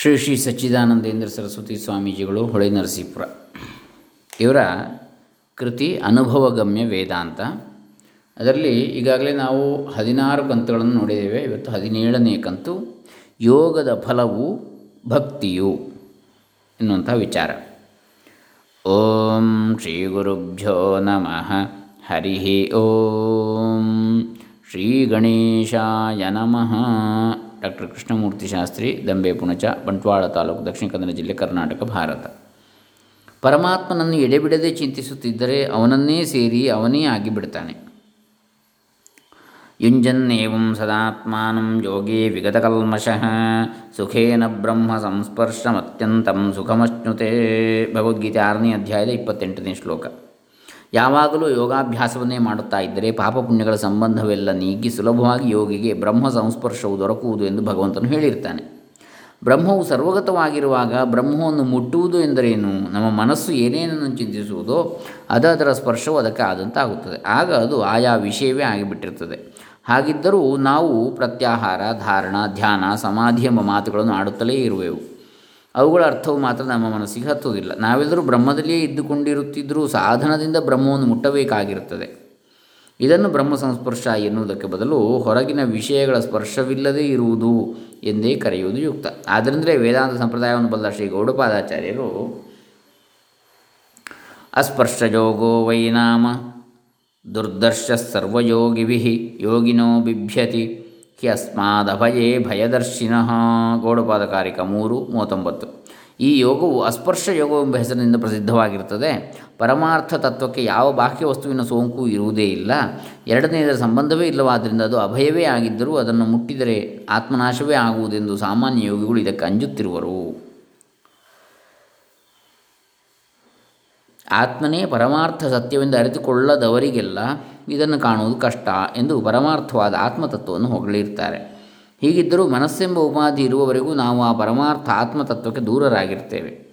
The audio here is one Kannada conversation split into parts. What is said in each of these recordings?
ಶ್ರೀ ಶ್ರೀ ಸಚ್ಚಿದಾನಂದೇಂದ್ರ ಸರಸ್ವತಿ ಸ್ವಾಮೀಜಿಗಳು ಹೊಳೆ ನರಸೀಪುರ. ಇವರ ಕೃತಿ ಅನುಭವಗಮ್ಯ ವೇದಾಂತ ಅದರಲ್ಲಿ ಈಗಾಗಲೇ ನಾವು ಹದಿನಾರು ಕಂತುಗಳನ್ನು ನೋಡಿದ್ದೇವೆ. ಇವತ್ತು ಹದಿನೇಳನೇ ಕಂತು, ಯೋಗದ ಫಲವು ಭಕ್ತಿಯು ಎನ್ನುವಂಥ ವಿಚಾರ. ಓಂ ಶ್ರೀ ಗುರುಭ್ಯೋ ನಮಃ. ಹರಿ ಓಂ ಶ್ರೀ ಗಣೇಶಾಯ ನಮಃ. ಡಾಕ್ಟರ್ ಕೃಷ್ಣಮೂರ್ತಿ ಶಾಸ್ತ್ರಿ, ದಂಬೆ ಪುಣಚ, ಬಂಟ್ವಾಳ ತಾಲೂಕು, ದಕ್ಷಿಣ ಕನ್ನಡ ಜಿಲ್ಲೆ ಕರ್ನಾಟಕ, ಭಾರತ. ಪರಮಾತ್ಮನನ್ನು ಎಡೆಬಿಡದೆ ಚಿಂತಿಸುತ್ತಿದ್ದರೆ ಅವನನ್ನೇ ಸೇರಿ ಅವನೇ ಆಗಿಬಿಡ್ತಾನೆ. ಯುಂಜನ್ನೇವಂ ಸದಾತ್ಮಾನಂ ಯೋಗೇ ವಿಗತಕಲ್ಮಷಃ, ಸುಖೇನ ಬ್ರಹ್ಮ ಸಂಸ್ಪರ್ಶಮತ್ಯಂತಂ ಸುಖಮಶ್ನುತೆ. ಭಗವದ್ಗೀತೆ ಆರನೇ ಅಧ್ಯಾಯದ ಇಪ್ಪತ್ತೆಂಟನೇ ಶ್ಲೋಕ. ಯಾವಾಗಲೂ ಯೋಗಾಭ್ಯಾಸವನ್ನೇ ಮಾಡುತ್ತಾ ಇದ್ದರೆ ಪಾಪ ಪುಣ್ಯಗಳ ಸಂಬಂಧವೆಲ್ಲ ನೀಗಿ ಸುಲಭವಾಗಿ ಯೋಗಿಗೆ ಬ್ರಹ್ಮ ಸಂಸ್ಪರ್ಶವು ದೊರಕುವುದು ಎಂದು ಭಗವಂತನು ಹೇಳಿರ್ತಾನೆ. ಬ್ರಹ್ಮವು ಸರ್ವಗತವಾಗಿರುವಾಗ ಬ್ರಹ್ಮವನ್ನು ಮುಟ್ಟುವುದು ಎಂದರೇನು? ನಮ್ಮ ಮನಸ್ಸು ಏನೇನನ್ನು ಚಿಂತಿಸುವುದೋ ಅದು ಅದರ ಸ್ಪರ್ಶವು ಅದಕ್ಕೆ ಆದಂತಾಗುತ್ತದೆ. ಆಗ ಅದು ಆಯಾ ವಿಷಯವೇ ಆಗಿಬಿಟ್ಟಿರ್ತದೆ. ಹಾಗಿದ್ದರೂ ನಾವು ಪ್ರತ್ಯಾಹಾರ, ಧಾರಣ, ಧ್ಯಾನ, ಸಮಾಧಿ ಎಂಬ ಮಾತುಗಳನ್ನು ಆಡುತ್ತಲೇ ಇರುವೆವು. ಅವುಗಳ ಅರ್ಥವು ಮಾತ್ರ ನಮ್ಮ ಮನಸ್ಸಿಗೆ ಹತ್ತುವುದಿಲ್ಲ. ನಾವೆಲ್ಲರೂ ಬ್ರಹ್ಮದಲ್ಲಿಯೇ ಇದ್ದುಕೊಂಡಿರುತ್ತಿದ್ದರೂ ಸಾಧನದಿಂದ ಬ್ರಹ್ಮವನ್ನು ಮುಟ್ಟಬೇಕಾಗಿರುತ್ತದೆ. ಇದನ್ನು ಬ್ರಹ್ಮ ಸಂಸ್ಪರ್ಶ ಎನ್ನುವುದಕ್ಕೆ ಬದಲು ಹೊರಗಿನ ವಿಷಯಗಳ ಸ್ಪರ್ಶವಿಲ್ಲದೇ ಇರುವುದು ಎಂದೇ ಕರೆಯುವುದು ಯುಕ್ತ. ಆದ್ದರಿಂದಲೇ ವೇದಾಂತ ಸಂಪ್ರದಾಯವನ್ನು ಬಲ್ಲ ಶ್ರೀ ಗೌಡಪಾದಾಚಾರ್ಯರು, ಅಸ್ಪರ್ಶಯೋಗೋ ವೈ ದುರ್ದರ್ಶ ಸರ್ವಯೋಗಿಭಿ ಯೋಗಿನೋ ಬಿಭ್ಯತಿ ಹಿ ಅಸ್ಮಾದಭಯೇ ಭಯದರ್ಶಿನಃ. ಗೌಡಪಾದಕಾರಿಕ ಮೂರು, ಮೂವತ್ತೊಂಬತ್ತು. ಈ ಯೋಗವು ಅಸ್ಪರ್ಶ ಯೋಗವೆಂಬ ಹೆಸರಿನಿಂದ ಪ್ರಸಿದ್ಧವಾಗಿರುತ್ತದೆ. ಪರಮಾರ್ಥ ತತ್ವಕ್ಕೆ ಯಾವ ಬಾಹ್ಯ ವಸ್ತುವಿನ ಸೋಂಕು ಇರುವುದೇ ಇಲ್ಲ. ಎರಡನೆಯದರ ಸಂಬಂಧವೇ ಇಲ್ಲವಾದ್ದರಿಂದ ಅದು ಅಭಯವೇ ಆಗಿದ್ದರೂ ಅದನ್ನು ಮುಟ್ಟಿದರೆ ಆತ್ಮನಾಶವೇ ಆಗುವುದೆಂದು ಸಾಮಾನ್ಯ ಯೋಗಿಗಳು ಇದಕ್ಕೆ ಅಂಜುತ್ತಿರುವರು. ಆತ್ಮನೇ ಪರಮಾರ್ಥ ಸತ್ಯವೆಂದು ಅರಿತುಕೊಳ್ಳದವರಿಗೆಲ್ಲ ಇದನ್ನು ಕಾಣುವುದು ಕಷ್ಟ ಎಂದು ಪರಮಾರ್ಥವಾದ ಆತ್ಮತತ್ವವನ್ನು ಹೊಗಳಿರ್ತಾರೆ. ಹೀಗಿದ್ದರೂ ಮನಸ್ಸೆಂಬ ಉಪಾಧಿ ಇರುವವರೆಗೂ ನಾವು ಆ ಪರಮಾರ್ಥ ಆತ್ಮತತ್ವಕ್ಕೆ ದೂರರಾಗಿರ್ತೇವೆ.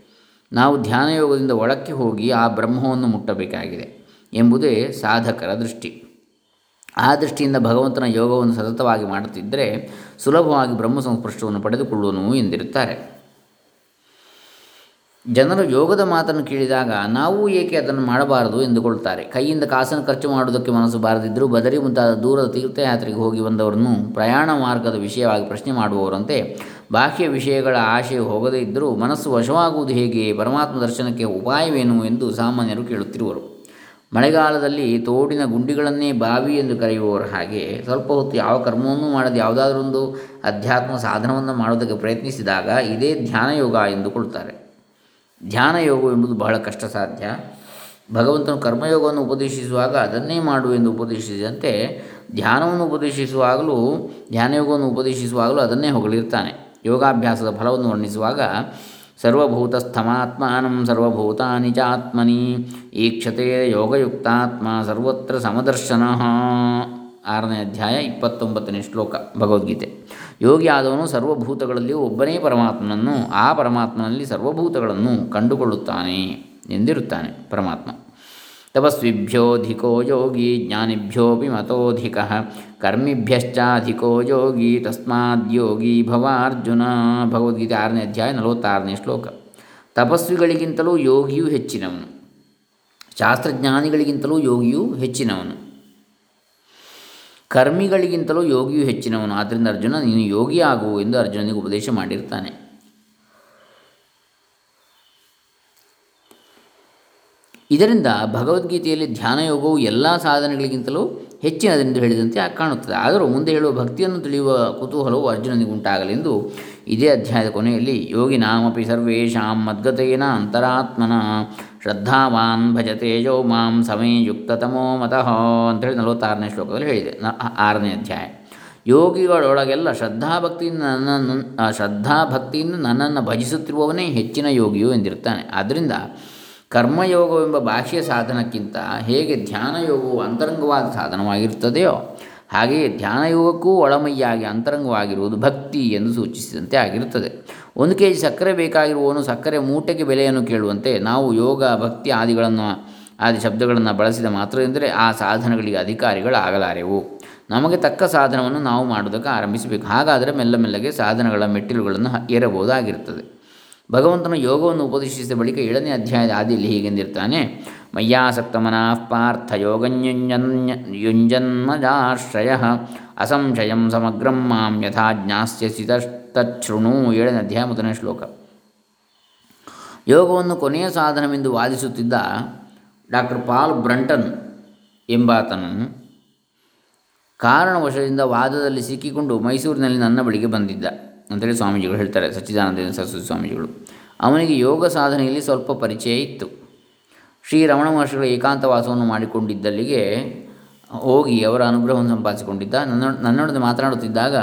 ನಾವು ಧ್ಯಾನಯೋಗದಿಂದ ಒಳಕ್ಕೆ ಹೋಗಿ ಆ ಬ್ರಹ್ಮವನ್ನು ಮುಟ್ಟಬೇಕಾಗಿದೆ ಎಂಬುದೇ ಸಾಧಕರ ದೃಷ್ಟಿ. ಆ ದೃಷ್ಟಿಯಿಂದ ಭಗವಂತನ ಯೋಗವನ್ನು ಸತತವಾಗಿ ಮಾಡುತ್ತಿದ್ದರೆ ಸುಲಭವಾಗಿ ಬ್ರಹ್ಮ ಸಂಸ್ಪರ್ಶವನ್ನು ಪಡೆದುಕೊಳ್ಳುವನು ಎಂದಿರುತ್ತಾರೆ. ಜನರು ಯೋಗದ ಮಾತನ್ನು ಕೇಳಿದಾಗ ನಾವು ಏಕೆ ಅದನ್ನು ಮಾಡಬಾರದು ಎಂದುಕೊಳ್ತಾರೆ. ಕೈಯಿಂದ ಕಾಸನ್ನು ಖರ್ಚು ಮಾಡುವುದಕ್ಕೆ ಮನಸ್ಸು ಬಾರದಿದ್ದರೂ ಬದರಿ ಮುಂತಾದ ದೂರದ ತೀರ್ಥಯಾತ್ರೆಗೆ ಹೋಗಿ ಬಂದವರನ್ನು ಪ್ರಯಾಣ ಮಾರ್ಗದ ವಿಷಯವಾಗಿ ಪ್ರಶ್ನೆ ಮಾಡುವವರಂತೆ ಬಾಹ್ಯ ವಿಷಯಗಳ ಆಶೆ ಹೋಗದೇ ಇದ್ದರೂ ಮನಸ್ಸು ವಶವಾಗುವುದು ಹೇಗೆ, ಪರಮಾತ್ಮ ದರ್ಶನಕ್ಕೆ ಉಪಾಯವೇನು ಎಂದು ಸಾಮಾನ್ಯರು ಕೇಳುತ್ತಿರುವರು. ಮಳೆಗಾಲದಲ್ಲಿ ತೋಡಿನ ಗುಂಡಿಗಳನ್ನೇ ಬಾವಿ ಎಂದು ಕರೆಯುವವರ ಹಾಗೆ ಸ್ವಲ್ಪ ಹೊತ್ತು ಯಾವ ಕರ್ಮವನ್ನು ಮಾಡದೆ ಯಾವುದಾದ್ರೊಂದು ಅಧ್ಯಾತ್ಮ ಸಾಧನವನ್ನು ಮಾಡುವುದಕ್ಕೆ ಪ್ರಯತ್ನಿಸಿದಾಗ ಇದೇ ಧ್ಯಾನ ಯೋಗ ಎಂದುಕೊಳ್ತಾರೆ. ಧ್ಯಾನ ಯೋಗ ಎಂಬುದು ಬಹಳ ಕಷ್ಟ ಸಾಧ್ಯ ಭಗವಂತನು ಕರ್ಮಯೋಗವನ್ನು ಉಪದೇಶಿಸುವಾಗ ಅದನ್ನೇ ಮಾಡು ಎಂದು ಉಪದೇಶಿಸಿದಂತೆ ಧ್ಯಾನವನ್ನು ಉಪದೇಶಿಸುವಾಗಲೂ, ಧ್ಯಾನಯೋಗವನ್ನು ಉಪದೇಶಿಸುವಾಗಲೂ ಅದನ್ನೇ ಹೊಗಳಿರ್ತಾನೆ. ಯೋಗಾಭ್ಯಾಸದ ಫಲವನ್ನು ವರ್ಣಿಸುವಾಗ, ಸರ್ವಭೂತಸ್ಥಮಾತ್ಮಾನಂ ಸರ್ವಭೂತಾನಿ ಚ ಆತ್ಮನಿ ಈಕ್ಷತೆ ಯೋಗಯುಕ್ತಾತ್ಮ ಸರ್ವತ್ರ ಸಮದರ್ಶನ. ಆರನೇ ಅಧ್ಯಾಯ ಇಪ್ಪತ್ತೊಂಬತ್ತನೇ ಶ್ಲೋಕ ಭಗವದ್ಗೀತೆ. ಯೋಗಿ ಆದವನು ಸರ್ವಭೂತಗಳಲ್ಲಿಯೂ ಒಬ್ಬನೇ ಪರಮಾತ್ಮನನ್ನು ಆ ಪರಮಾತ್ಮನಲ್ಲಿ ಸರ್ವಭೂತಗಳನ್ನು ಕಂಡುಕೊಳ್ಳುತ್ತಾನೆ ಎಂದಿರುತ್ತಾನೆ ಪರಮಾತ್ಮ. ತಪಸ್ವಿಭ್ಯೋಧಿಕೋ ಯೋಗಿ ಜ್ಞಾನಿಭ್ಯೋಪಿ ಮತೋಧಿಕ ಕರ್ಮಿಭ್ಯಶ್ಚಾಧಿಕೋ ಯೋಗಿ ತಸ್ಮಾದ್ಯೋಗಿ ಭವಾರ್ಜುನ. ಭಗವದ್ಗೀತೆ ಆರನೇ ಅಧ್ಯಾಯ ನಲವತ್ತಾರನೇ ಶ್ಲೋಕ. ತಪಸ್ವಿಗಳಿಗಿಂತಲೂ ಯೋಗಿಯೂ ಹೆಚ್ಚಿನವನು. ಶಾಸ್ತ್ರಜ್ಞಾನಿಗಳಿಗಿಂತಲೂ ಯೋಗಿಯು ಹೆಚ್ಚಿನವನು. ಕರ್ಮಿಗಳಿಗಿಂತಲೂ ಯೋಗಿಯು ಹೆಚ್ಚಿನವನು. ಆದ್ದರಿಂದ ಅರ್ಜುನ, ನೀನು ಯೋಗಿ ಆಗು ಎಂದು ಅರ್ಜುನನಿಗೆ ಉಪದೇಶ ಮಾಡಿರ್ತಾನೆ. ಇದರಿಂದ ಭಗವದ್ಗೀತೆಯಲ್ಲಿ ಧ್ಯಾನ ಯೋಗವು ಎಲ್ಲ ಸಾಧನೆಗಳಿಗಿಂತಲೂ ಹೆಚ್ಚಿನದೆಂದು ಹೇಳಿದಂತೆ ಕಾಣುತ್ತದೆ. ಆದರೂ ಮುಂದೆ ಹೇಳುವ ಭಕ್ತಿಯನ್ನು ತಿಳಿಯುವ ಕುತೂಹಲವು ಅರ್ಜುನನಿಗೆ ಉಂಟಾಗಲೆಂದು ಇದೇ ಅಧ್ಯಾಯದ ಕೊನೆಯಲ್ಲಿ, ಯೋಗಿ ನಾಮಪಿ ಸರ್ವೇಷಾಂ ಮದ್ಗತೇನ ಅಂತರಾತ್ಮನ ಶ್ರದ್ಧಾವಾನ್ ಭಜತೆ ಯೋ ಮಾಂ ಸಮೇ ಯುಕ್ತತಮೋ ಮತಃ ಅಂತೇಳಿ ನಲವತ್ತಾರನೇ ಶ್ಲೋಕದಲ್ಲಿ ಹೇಳಿದೆ. ಆರನೇ ಅಧ್ಯಾಯ. ಯೋಗಿಗಳೊಳಗೆಲ್ಲ ಶ್ರದ್ಧಾಭಕ್ತಿಯಿಂದ ನನ್ನನ್ನು ಶ್ರದ್ಧಾಭಕ್ತಿಯಿಂದ ನನ್ನನ್ನು ಭಜಿಸುತ್ತಿರುವವನೇ ಹೆಚ್ಚಿನ ಯೋಗಿಯು ಎಂದಿರ್ತಾನೆ ಆದ್ದರಿಂದ ಕರ್ಮಯೋಗವೆಂಬ ಬಾಹ್ಯ ಸಾಧನಕ್ಕಿಂತ ಹೇಗೆ ಧ್ಯಾನಯೋಗವು ಅಂತರಂಗವಾದ ಸಾಧನವಾಗಿರುತ್ತದೆಯೋ ಹಾಗೆಯೇ ಧ್ಯಾನಯೋಗಕ್ಕೂ ಒಳಮೈಯಾಗಿ ಅಂತರಂಗವಾಗಿರುವುದು ಭಕ್ತಿ ಎಂದು ಸೂಚಿಸಿದಂತೆ ಆಗಿರುತ್ತದೆ. ಒಂದು ಕೆ ಜಿ ಸಕ್ಕರೆ ಬೇಕಾಗಿರುವವನು ಸಕ್ಕರೆ ಮೂಟೆಗೆ ಬೆಲೆಯನ್ನು ಕೇಳುವಂತೆ ನಾವು ಯೋಗ, ಭಕ್ತಿ ಆದಿಗಳನ್ನು, ಆದಿ ಶಬ್ದಗಳನ್ನು ಬಳಸಿದ ಮಾತ್ರವೆಂದರೆ ಆ ಸಾಧನಗಳಿಗೆ ಅಧಿಕಾರಿಗಳಾಗಲಾರೆವು. ನಮಗೆ ತಕ್ಕ ಸಾಧನವನ್ನು ನಾವು ಮಾಡುವುದಕ್ಕೆ ಆರಂಭಿಸಬೇಕು. ಹಾಗಾದರೆ ಮೆಲ್ಲ ಮೆಲ್ಲಗೆ ಸಾಧನಗಳ ಮೆಟ್ಟಿಲುಗಳನ್ನು ಏರಬಹುದಾಗಿರುತ್ತದೆ. ಭಗವಂತನ ಯೋಗವನ್ನು ಉಪದೇಶಿಸಿದ ಬಳಿಕ ಏಳನೇ ಅಧ್ಯಾಯದ ಆದಿಯಲ್ಲಿ ಹೀಗೆಂದಿರ್ತಾನೆ ಮಯ್ಯಾಸಕ್ತ ಮನಃ ಪಾರ್ಥ ಯೋಗನ್ಯುಂಜನ್ಯ ಯುಂಜನ್ಮಜಾಶ್ರಯ ಅಸಂಶಯಂ ಸಮಗ್ರಂ ಮಾಂ ಯಥಾ ಜ್ಞಾಸ್ಯಸಿ ತಚ್ಛೃಣು ಏಳನೇ ಅಧ್ಯಾಯ ಮೊದಲನೇ ಶ್ಲೋಕ. ಯೋಗವನ್ನು ಕೊನೆಯ ಸಾಧನವೆಂದು ವಾದಿಸುತ್ತಿದ್ದ ಡಾಕ್ಟರ್ ಪಾಲ್ ಬ್ರಂಟನ್ ಎಂಬಾತನು ಕಾರಣವಶದಿಂದ ವಾದದಲ್ಲಿ ಸಿಕ್ಕಿಕೊಂಡು ಮೈಸೂರಿನಲ್ಲಿ ನನ್ನ ಬಳಿಗೆ ಬಂದಿದ್ದ. ಅಂತೇಳಿ ಸ್ವಾಮೀಜಿಗಳು ಹೇಳ್ತಾರೆ, ಸಚ್ಚಿದಾನಂದ ಸರಸ್ವತಿ ಸ್ವಾಮೀಜಿಗಳು. ಅವನಿಗೆ ಯೋಗ ಸಾಧನೆಯಲ್ಲಿ ಸ್ವಲ್ಪ ಪರಿಚಯ ಇತ್ತು. ಶ್ರೀ ರಮಣ ಮಹರ್ಷಿಗಳ ಏಕಾಂತವಾಸವನ್ನು ಮಾಡಿಕೊಂಡಿದ್ದಲ್ಲಿಗೆ ಹೋಗಿ ಅವರ ಅನುಗ್ರಹವನ್ನು ಸಂಪಾದಿಸಿಕೊಂಡಿದ್ದ. ನನ್ನ, ನನ್ನೊಡನೆ ಮಾತನಾಡುತ್ತಿದ್ದಾಗ,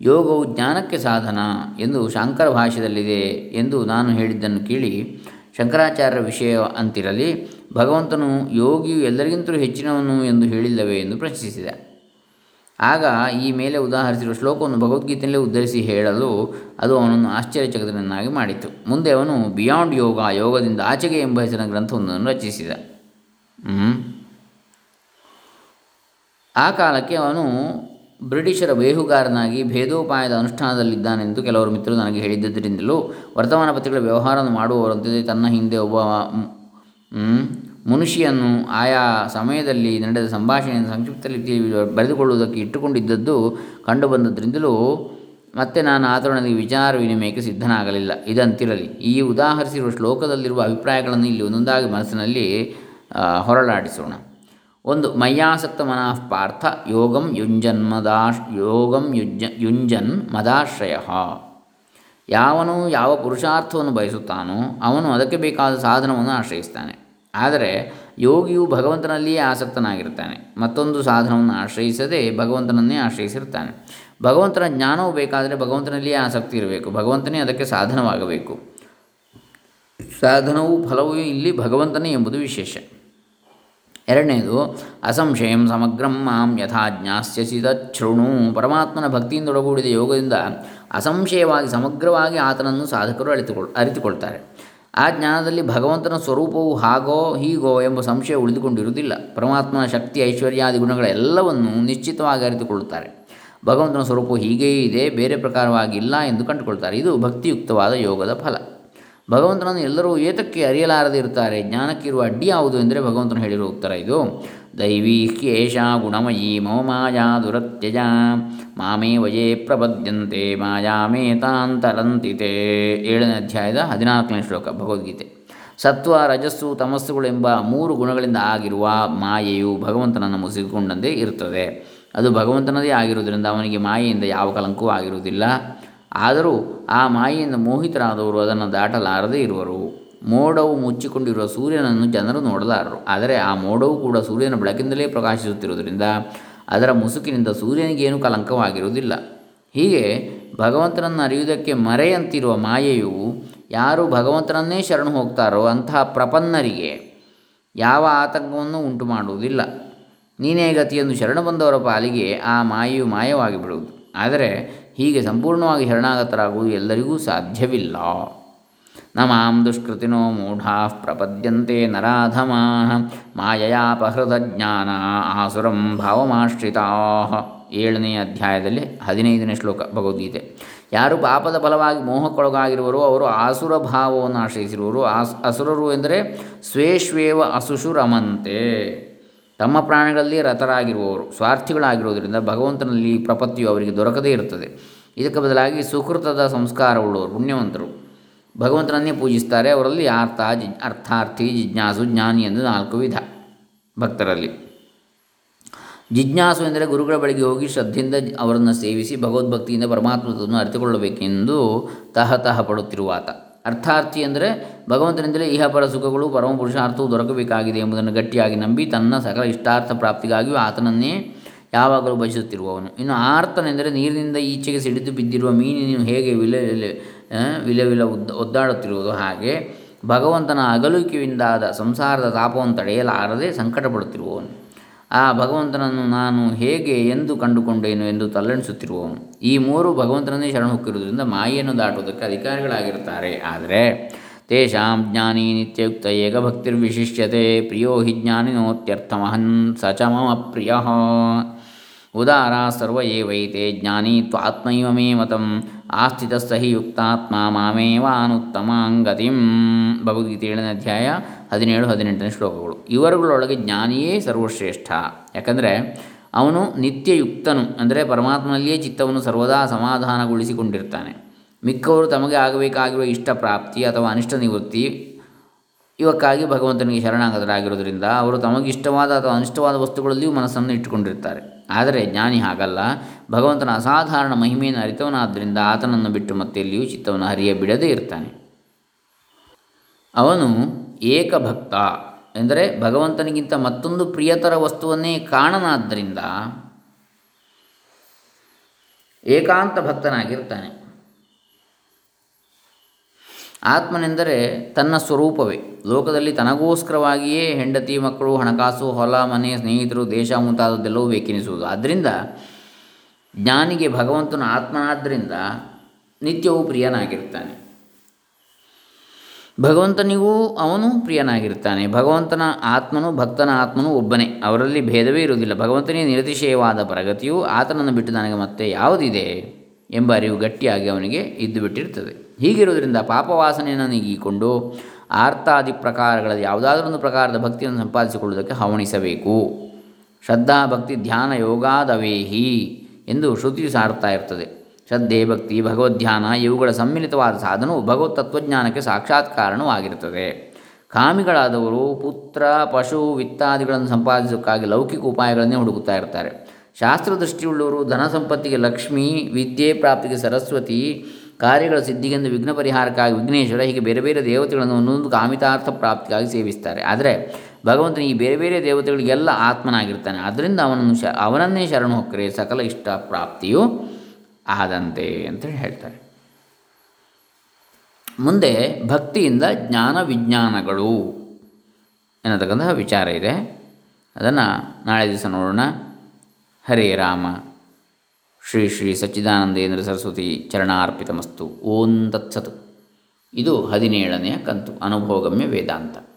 ಯೋಗವು ಜ್ಞಾನಕ್ಕೆ ಸಾಧನ ಎಂದು ಶಾಂಕರ ಭಾಷ್ಯದಲ್ಲಿದೆ ಎಂದು ನಾನು ಹೇಳಿದ್ದನ್ನು ಕೇಳಿ ಶಂಕರಾಚಾರ್ಯರ ವಿಷಯ ಅಂತಿರಲಿ, ಭಗವಂತನು ಯೋಗಿಯು ಎಲ್ಲರಿಗಿಂತಲೂ ಹೆಚ್ಚಿನವನು ಎಂದು ಹೇಳಿಲ್ಲವೇ ಎಂದು ಪ್ರಶ್ನಿಸಿದ. ಆಗ ಈ ಮೇಲೆ ಉದಾಹರಿಸಿರುವ ಶ್ಲೋಕವನ್ನು ಭಗವದ್ಗೀತೆಯಲ್ಲೇ ಉದ್ಧರಿಸಿ ಹೇಳಲು ಅದು ಅವನನ್ನು ಆಶ್ಚರ್ಯಚಕಿತನನ್ನಾಗಿ ಮಾಡಿತು. ಮುಂದೆ ಅವನು ಬಿಯಾಂಡ್ ಯೋಗ, ಯೋಗದಿಂದ ಆಚೆಗೆ ಎಂಬ ಹೆಸರಿನ ಗ್ರಂಥವೊಂದನ್ನು ರಚಿಸಿದ. ಆ ಕಾಲಕ್ಕೆ ಅವನು ಬ್ರಿಟಿಷರ ಬೇಹುಗಾರನಾಗಿ ಭೇದೋಪಾಯದ ಅನುಷ್ಠಾನದಲ್ಲಿದ್ದಾನೆಂದು ಕೆಲವರು ಮಿತ್ರರು ನನಗೆ ಹೇಳಿದ್ದರಿಂದಲೂ ವರ್ತಮಾನ ಪತ್ರಿಕೆಗಳ ವ್ಯವಹಾರವನ್ನು ಮಾಡುವವರಂತೆ ತನ್ನ ಹಿಂದೆ ಒಬ್ಬ ಮುನುಷಿಯನ್ನು ಆಯಾ ಸಮಯದಲ್ಲಿ ನಡೆದ ಸಂಭಾಷಣೆಯನ್ನು ಸಂಕ್ಷಿಪ್ತ ರೀತಿಯಲ್ಲಿ ಬರೆದುಕೊಳ್ಳುವುದಕ್ಕೆ ಇಟ್ಟುಕೊಂಡಿದ್ದದ್ದು ಕಂಡುಬಂದದ್ರಿಂದಲೂ ಮತ್ತೆ ನಾನು ಆತನೊಂದಿಗೆ ವಿಚಾರ ವಿನಿಮಯಕ್ಕೆ ಸಿದ್ಧನಾಗಲಿಲ್ಲ. ಇದಂತಿರಲಿ. ಈ ಉದಾಹರಿಸಿರುವ ಶ್ಲೋಕದಲ್ಲಿರುವ ಅಭಿಪ್ರಾಯಗಳನ್ನು ಇಲ್ಲಿ ಒಂದೊಂದಾಗಿ ಮನಸ್ಸಿನಲ್ಲಿ ಹೊರಳಾಡಿಸೋಣ ಒಂದು ಮಯ್ಯಾಸಕ್ತ ಮನಃ ಪಾರ್ಥ ಯೋಗಂ ಯುಂಜನ್ ಮದಾಶ್ ಯೋಗಂ ಯುಜ್ಜ, ಯುಂಜನ್ ಮದಾಶ್ರಯ. ಯಾವನು ಯಾವ ಪುರುಷಾರ್ಥವನ್ನು ಬಯಸುತ್ತಾನೋ ಅವನು ಅದಕ್ಕೆ ಬೇಕಾದ ಸಾಧನವನ್ನು ಆಶ್ರಯಿಸ್ತಾನೆ. ಆದರೆ ಯೋಗಿಯು ಭಗವಂತನಲ್ಲಿಯೇ ಆಸಕ್ತನಾಗಿರ್ತಾನೆ ಮತ್ತೊಂದು ಸಾಧನವನ್ನು ಆಶ್ರಯಿಸದೆ ಭಗವಂತನನ್ನೇ ಆಶ್ರಯಿಸಿರ್ತಾನೆ ಭಗವಂತನ ಜ್ಞಾನವು ಬೇಕಾದರೆ ಭಗವಂತನಲ್ಲಿಯೇ ಆಸಕ್ತಿ ಇರಬೇಕು. ಭಗವಂತನೇ ಅದಕ್ಕೆ ಸಾಧನವಾಗಬೇಕು. ಸಾಧನವು ಫಲವೂ ಇಲ್ಲಿ ಭಗವಂತನೇ ಎಂಬುದು ವಿಶೇಷ. ಎರಡನೇದು, ಅಸಂಶಯಂ ಸಮಗ್ರಂ ಮಾಂ ಯಥಾ ಜ್ಞಾಸ್ಯಸಿ ತೃಣು ಪರಮಾತ್ಮನ ಭಕ್ತಿಯಿಂದೊಳಗೂಡಿದ ಯೋಗದಿಂದ ಅಸಂಶಯವಾಗಿ ಸಮಗ್ರವಾಗಿ ಆತನನ್ನು ಸಾಧಕರು ಅರಿತುಕೊಳ್, ಅರಿತುಕೊಳ್ತಾರೆ. ಆ ಜ್ಞಾನದಲ್ಲಿ ಭಗವಂತನ ಸ್ವರೂಪವು ಹಾಗೋ ಹೀಗೋ ಎಂಬ ಸಂಶಯ ಉಳಿದುಕೊಂಡಿರುವುದಿಲ್ಲ. ಪರಮಾತ್ಮನ ಶಕ್ತಿ ಐಶ್ವರ್ಯಾದಿ ಗುಣಗಳೆಲ್ಲವನ್ನು ನಿಶ್ಚಿತವಾಗಿ ಅರಿತುಕೊಳ್ಳುತ್ತಾರೆ. ಭಗವಂತನ ಸ್ವರೂಪವು ಹೀಗೇ ಇದೆ, ಬೇರೆ ಪ್ರಕಾರವಾಗಿಲ್ಲ ಎಂದು ಕಂಡುಕೊಳ್ತಾರೆ ಇದು ಭಕ್ತಿಯುಕ್ತವಾದ ಯೋಗದ ಫಲ. ಭಗವಂತನನ್ನು ಎಲ್ಲರೂ ಏತಕ್ಕೆ ಅರಿಯಲಾರದೆ ಇರುತ್ತಾರೆ? ಜ್ಞಾನಕ್ಕಿರುವ ಅಡ್ಡಿ ಯಾವುದು ಎಂದರೆ ಭಗವಂತನು ಹೇಳಿರುವ ಉತ್ತರ ಇದು. ದೈವೀ ಕೇಶ ಗುಣಮಯೀ ಮೋ ಮಾಯಾ ದುರತ್ಯಜ. ಮಾಮೇ ವಯೇ ಮಾಯಾ ಮಾಯಾಮೇತಾಂತರಂತಿತೆ ಏಳನೇ ಅಧ್ಯಾಯದ ಹದಿನಾಲ್ಕನೇ ಶ್ಲೋಕ, ಭಗವದ್ಗೀತೆ. ಸತ್ವ, ರಜಸ್ಸು ತಮಸ್ಸುಗಳೆಂಬ ಮೂರು ಗುಣಗಳಿಂದ ಆಗಿರುವ ಮಾಯೆಯು ಭಗವಂತನನ್ನು ಮುಸಿಕೊಂಡಂತೆ ಇರುತ್ತದೆ. ಅದು ಭಗವಂತನದೇ ಆಗಿರುವುದರಿಂದ ಅವನಿಗೆ ಮಾಯೆಯಿಂದ ಯಾವ ಕಲಂಕವೂ ಆಗಿರುವುದಿಲ್ಲ. ಆದರೂ ಆ ಮಾಯೆಯಿಂದ ಮೋಹಿತರಾದವರು ಅದನ್ನು ದಾಟಲಾರದೇ ಇರುವರು. ಮೋಡವು ಮುಚ್ಚಿಕೊಂಡಿರುವ ಸೂರ್ಯನನ್ನು ಜನರು ನೋಡಲಾರರು. ಆದರೆ ಆ ಮೋಡವು ಕೂಡ ಸೂರ್ಯನ ಬೆಳಕಿನಿಂದಲೇ ಪ್ರಕಾಶಿಸುತ್ತಿರುವುದರಿಂದ ಅದರ ಮುಸುಕಿನಿಂದ ಸೂರ್ಯನಿಗೇನು ಕಲಂಕವಾಗಿರುವುದಿಲ್ಲ. ಹೀಗೆ ಭಗವಂತನನ್ನು ಅರಿಯುವುದಕ್ಕೆ ಮರೆಯಂತಿರುವ ಮಾಯೆಯು ಯಾರು ಭಗವಂತನನ್ನೇ ಶರಣು ಹೋಗ್ತಾರೋ ಅಂತಹ ಪ್ರಪನ್ನರಿಗೆ ಯಾವ ಆತಂಕವನ್ನು ಉಂಟು ಮಾಡುವುದಿಲ್ಲ ನೀನೇ ಗತಿಯನ್ನು ಶರಣ ಬಂದವರ ಪಾಲಿಗೆ ಆ ಮಾಯೆಯು ಮಾಯವಾಗಿ ಬಿಡುವುದು ಆದರೆ ಹೀಗೆ ಸಂಪೂರ್ಣವಾಗಿ ಶರಣಾಗತರಾಗುವುದು ಎಲ್ಲರಿಗೂ ಸಾಧ್ಯವಿಲ್ಲ. ನ ಮಾಂ ದುಷ್ಕೃತಿನೋ ಮೂಢಾ ಪ್ರಪದ್ಯಂತೆ ನರಾಧಮಾಃ ಮಾಯಯಾಪಹೃದ ಜ್ಞಾನ ಆಸುರಂ ಭಾವಮಾಶ್ರಿತಾಃ. ಏಳನೇ ಅಧ್ಯಾಯದಲ್ಲಿ ಹದಿನೈದನೇ ಶ್ಲೋಕ ಭಗವದ್ಗೀತೆ. ಯಾರು ಪಾಪದ ಫಲವಾಗಿ ಮೋಹಕ್ಕೊಳಗಾಗಿರುವರು ಅವರು ಆಸುರ ಭಾವವನ್ನು ಆಶ್ರಯಿಸಿರುವರು. ಆಸ್, ಅಸುರರು ಎಂದರೆ ಸ್ವೇಶ್ವೇವ ಅಸುಶುರಮಂತೆ. ತಮ್ಮ ಪ್ರಾಣಿಗಳಲ್ಲಿ ರಥರಾಗಿರುವವರು, ಸ್ವಾರ್ಥಿಗಳಾಗಿರುವುದರಿಂದ ಭಗವಂತನಲ್ಲಿ ಪ್ರಪತ್ತಿಯು ಅವರಿಗೆ ದೊರಕದೇ ಇರುತ್ತದೆ. ಇದಕ್ಕೆ ಬದಲಾಗಿ ಸುಕೃತದ ಸಂಸ್ಕಾರವುಳ್ಳವರು, ಪುಣ್ಯವಂತರು. ಭಗವಂತನನ್ನೇ ಪೂಜಿಸ್ತಾರೆ, ಅವರಲ್ಲಿ ಅರ್ಥ ಜಿ ಅರ್ಥಾರ್ಥಿ, ಜಿಜ್ಞಾಸು, ಜ್ಞಾನಿ ಎಂದು ನಾಲ್ಕು ವಿಧ ಭಕ್ತರಲ್ಲಿ. ಜಿಜ್ಞಾಸು ಎಂದರೆ ಗುರುಗಳ ಬಳಿಗೆ ಹೋಗಿ ಶ್ರದ್ಧೆಯಿಂದ ಅವರನ್ನು ಸೇವಿಸಿ ಭಗವದ್ಭಕ್ತಿಯಿಂದ ಪರಮಾತ್ಮತವನ್ನು ಅರಿತುಕೊಳ್ಳಬೇಕೆಂದು ಪಡುತ್ತಿರುವ ಆತ ಅರ್ಥಾರ್ಥಿ ಅಂದರೆ ಭಗವಂತನಿಂದಲೇ ಇಹಪರ ಸುಖಗಳು, ಪರಮ ಪುರುಷಾರ್ಥವು ದೊರಕಬೇಕಾಗಿದೆ ಎಂಬುದನ್ನು ಗಟ್ಟಿಯಾಗಿ ನಂಬಿ ತನ್ನ ಸಕಲ ಇಷ್ಟಾರ್ಥ ಪ್ರಾಪ್ತಿಗಾಗಿಯೂ ಆತನನ್ನೇ ಯಾವಾಗಲೂ ಬಯಸುತ್ತಿರುವವನು ಇನ್ನು ಆರ್ತನೆಂದರೆ ನೀರಿನಿಂದ ಈಚೆಗೆ ಸಿಡಿದು ಬಿದ್ದಿರುವ ಮೀನಿನ ಹೇಗೆ ವಿಲೆ ವಿಲೆ ವಿಲ ಉದ್ದ ಒದ್ದಾಡುತ್ತಿರುವುದು ಹಾಗೆ ಭಗವಂತನ ಅಗಲಿಕೆಯಿಂದಾದ ಸಂಸಾರದ ತಾಪವನ್ನು ತಡೆಯಲಾರದೆ ಸಂಕಟಪಡುತ್ತಿರುವವನು. ಆ ಭಗವಂತನನ್ನು ನಾನು ಹೇಗೆ ಎಂದು ಕಂಡುಕೊಂಡೇನು ಎಂದು ತಲ್ಲಣಿಸುತ್ತಿರುವವನು. ಈ ಮೂರು ಭಗವಂತನನ್ನೇ ಶರಣ ಹೊಕ್ಕಿರುವುದರಿಂದ ಮಾಯೆಯನ್ನು ದಾಟುವುದಕ್ಕೆ ಅಧಿಕಾರಿಗಳಾಗಿರುತ್ತಾರೆ. ಆದರೆ ತೇಷಾಂ ಜ್ಞಾನಿ ನಿತ್ಯಯುಕ್ತ ಏಕಭಕ್ತಿರ್ವಿಶಿಷ್ಯತೆ ಪ್ರಿಯೋ ಹಿ ಜ್ಞಾನಿನೋತ್ಯರ್ಥಮಹನ್ ಸ ಚ ಮಮ ಪ್ರಿಯ. ಉದಾರ ಸರ್ವ ಏವೈತೆ ಜ್ಞಾನಿ ತ್ವಾತ್ಮೈವ ಮೇ ಮತಂ ಆಸ್ಥಿತಸ್ಸಹಿ ಯುಕ್ತಾತ್ಮ ಮಾಮೇವಾನುತ್ತಮಾಂಗತಿಂ. ಭಗವದ್ಗೀತೆ ಏಳನೇ ಅಧ್ಯಾಯ ಹದಿನೇಳು, ಹದಿನೆಂಟನೇ ಶ್ಲೋಕಗಳು. ಇವರುಗಳೊಳಗೆ ಜ್ಞಾನಿಯೇ ಸರ್ವಶ್ರೇಷ್ಠ. ಯಾಕಂದರೆ ಅವನು ನಿತ್ಯಯುಕ್ತನು, ಅಂದರೆ ಪರಮಾತ್ಮನಲ್ಲಿಯೇ ಚಿತ್ತವನ್ನು ಸರ್ವದಾ ಸಮಾಧಾನಗೊಳಿಸಿಕೊಂಡಿರ್ತಾನೆ. ಮಿಕ್ಕವರು ತಮಗೆ ಆಗಬೇಕಾಗಿರುವ ಇಷ್ಟ ಪ್ರಾಪ್ತಿ ಅಥವಾ ಅನಿಷ್ಟ ನಿವೃತ್ತಿ, ಇವಕ್ಕಾಗಿ ಭಗವಂತನಿಗೆ ಶರಣಾಗತರಾಗಿರುವುದರಿಂದ ಅವರು ತಮಗಿಷ್ಟವಾದ ಅಥವಾ ಅನಿಷ್ಟವಾದ ವಸ್ತುಗಳಲ್ಲಿಯೂ ಮನಸ್ಸನ್ನು ಇಟ್ಟುಕೊಂಡಿರ್ತಾರೆ. ಆದರೆ ಜ್ಞಾನಿ ಹಾಗಲ್ಲ. ಭಗವಂತನ ಅಸಾಧಾರಣ ಮಹಿಮೆಯನ್ನು ಅರಿತವನಾದ್ದರಿಂದ ಆತನನ್ನು ಬಿಟ್ಟು ಮತ್ತೆ ಇಲ್ಲಿಯೂ ಚಿತ್ತವನ್ನು ಹರಿಯ ಬಿಡದೇ ಇರ್ತಾನೆ. ಅವನು ಏಕಭಕ್ತ ಎಂದರೆ ಭಗವಂತನಿಗಿಂತ ಮತ್ತೊಂದು ಪ್ರಿಯತರ ವಸ್ತುವನ್ನೇ ಕಾಣನಾದ್ದರಿಂದ ಏಕಾಂತ ಭಕ್ತನಾಗಿರ್ತಾನೆ ಆತ್ಮನೆಂದರೆ ತನ್ನ ಸ್ವರೂಪವೇ. ಲೋಕದಲ್ಲಿ ತನಗೋಸ್ಕರವಾಗಿಯೇ ಹೆಂಡತಿ, ಮಕ್ಕಳು, ಹಣಕಾಸು, ಹೊಲ, ಮನೆ, ಸ್ನೇಹಿತರು, ದೇಶ ಮುಂತಾದದ್ದೆಲ್ಲವೂ ಬೇಕೆನಿಸುವುದು. ಆದ್ದರಿಂದ ಜ್ಞಾನಿಗೆ ಭಗವಂತನ ಆತ್ಮನಾದ್ದರಿಂದ ನಿತ್ಯವೂ ಪ್ರಿಯನಾಗಿರ್ತಾನೆ ಭಗವಂತನಿಗೂ ಅವನು ಪ್ರಿಯನಾಗಿರ್ತಾನೆ ಭಗವಂತನ ಆತ್ಮನು, ಭಕ್ತನ ಆತ್ಮನು ಒಬ್ಬನೇ. ಅವರಲ್ಲಿ ಭೇದವೇ ಇರುವುದಿಲ್ಲ. ಭಗವಂತನೇ ನಿರತಿಶಯವಾದ ಪ್ರಗತಿಯು ಆತನನ್ನು ಬಿಟ್ಟು ನನಗೆ ಮತ್ತೆ ಯಾವುದಿದೆ ಎಂಬ ಅರಿವು ಗಟ್ಟಿಯಾಗಿ ಅವನಿಗೆ ಇದ್ದು ಬಿಟ್ಟಿರ್ತದೆ ಹೀಗಿರುವುದರಿಂದ ಪಾಪವಾಸನೆಯನ್ನು ನೀಗಿಕೊಂಡು ಆರ್ತಾದಿ ಪ್ರಕಾರಗಳಲ್ಲಿ ಯಾವುದಾದ್ರೊಂದು ಪ್ರಕಾರದ ಭಕ್ತಿಯನ್ನು ಸಂಪಾದಿಸಿಕೊಳ್ಳುವುದಕ್ಕೆ ಹವಣಿಸಬೇಕು. ಶ್ರದ್ಧಾ ಭಕ್ತಿ ಧ್ಯಾನ ಯೋಗಾದವೇಹಿ ಎಂದು ಶ್ರುತಿ ಸಾರ್ತಾ ಇರ್ತದೆ. ಶ್ರದ್ಧೆ ಭಕ್ತಿ ಭಗವದ್ಧ್ಯಾನ ಇವುಗಳ ಸಮ್ಮಿಲಿತವಾದ ಸಾಧನವು ಭಗವತ್ ತತ್ವಜ್ಞಾನಕ್ಕೆ ಸಾಕ್ಷಾತ್ ಕಾರಣವಾಗಿರುತ್ತದೆ. ಕಾಮಿಗಳಾದವರು ಪುತ್ರ, ಪಶು, ವಿತ್ತಾದಿಗಳನ್ನು ಸಂಪಾದಿಸೋಕ್ಕಾಗಿ ಲೌಕಿಕ ಉಪಾಯಗಳನ್ನೇ ಹುಡುಕುತ್ತಾ ಇರ್ತಾರೆ. ಶಾಸ್ತ್ರದೃಷ್ಟಿಯುಳ್ಳವರು ಧನ ಸಂಪತ್ತಿಗೆ ಲಕ್ಷ್ಮಿ, ವಿದ್ಯೆ ಪ್ರಾಪ್ತಿಗೆ ಸರಸ್ವತಿ ಕಾರ್ಯಗಳ ಸಿದ್ಧಿಗೆಂದು ವಿಘ್ನ ಪರಿಹಾರಕ್ಕಾಗಿ ವಿಘ್ನೇಶ್ವರ ಹೀಗೆ ಬೇರೆ ಬೇರೆ ದೇವತೆಗಳನ್ನು ಒಂದೊಂದು ಕಾಮಿತಾರ್ಥ ಪ್ರಾಪ್ತಿಗಾಗಿ ಸೇವಿಸ್ತಾರೆ. ಆದರೆ ಭಗವಂತನ ಈ ಬೇರೆ ಬೇರೆ ದೇವತೆಗಳಿಗೆಲ್ಲ ಆತ್ಮನಾಗಿರ್ತಾನೆ. ಅದರಿಂದ ಅವನನ್ನು ಶ ಅವನನ್ನೇ ಶರಣು ಹೊಕ್ಕರೆ ಸಕಲ ಇಷ್ಟ ಪ್ರಾಪ್ತಿಯು ಆದಂತೆ ಅಂತೇಳಿ ಹೇಳ್ತಾರೆ. ಮುಂದೆ ಭಕ್ತಿಯಿಂದ ಜ್ಞಾನ ವಿಜ್ಞಾನಗಳು ಎನ್ನತಕ್ಕಂತಹ ವಿಚಾರ ಇದೆ. ಅದನ್ನು ನಾಳೆ ದಿವಸ ನೋಡೋಣ. ಹರೇ ರಾಮ. ಶ್ರೀ ಶ್ರೀ ಸಚ್ಚಿದಾನಂದೇಂದ್ರ ಸರಸ್ವತಿ ಚರಣಾರ್ಪಿತಮಸ್ತು. ಓಂ ತತ್ಸತ್. ಇದು ಹದಿನೇಳನೆಯ ಕಂತು. ಅನುಭೋಗಮ್ಯ ವೇದಾಂತ.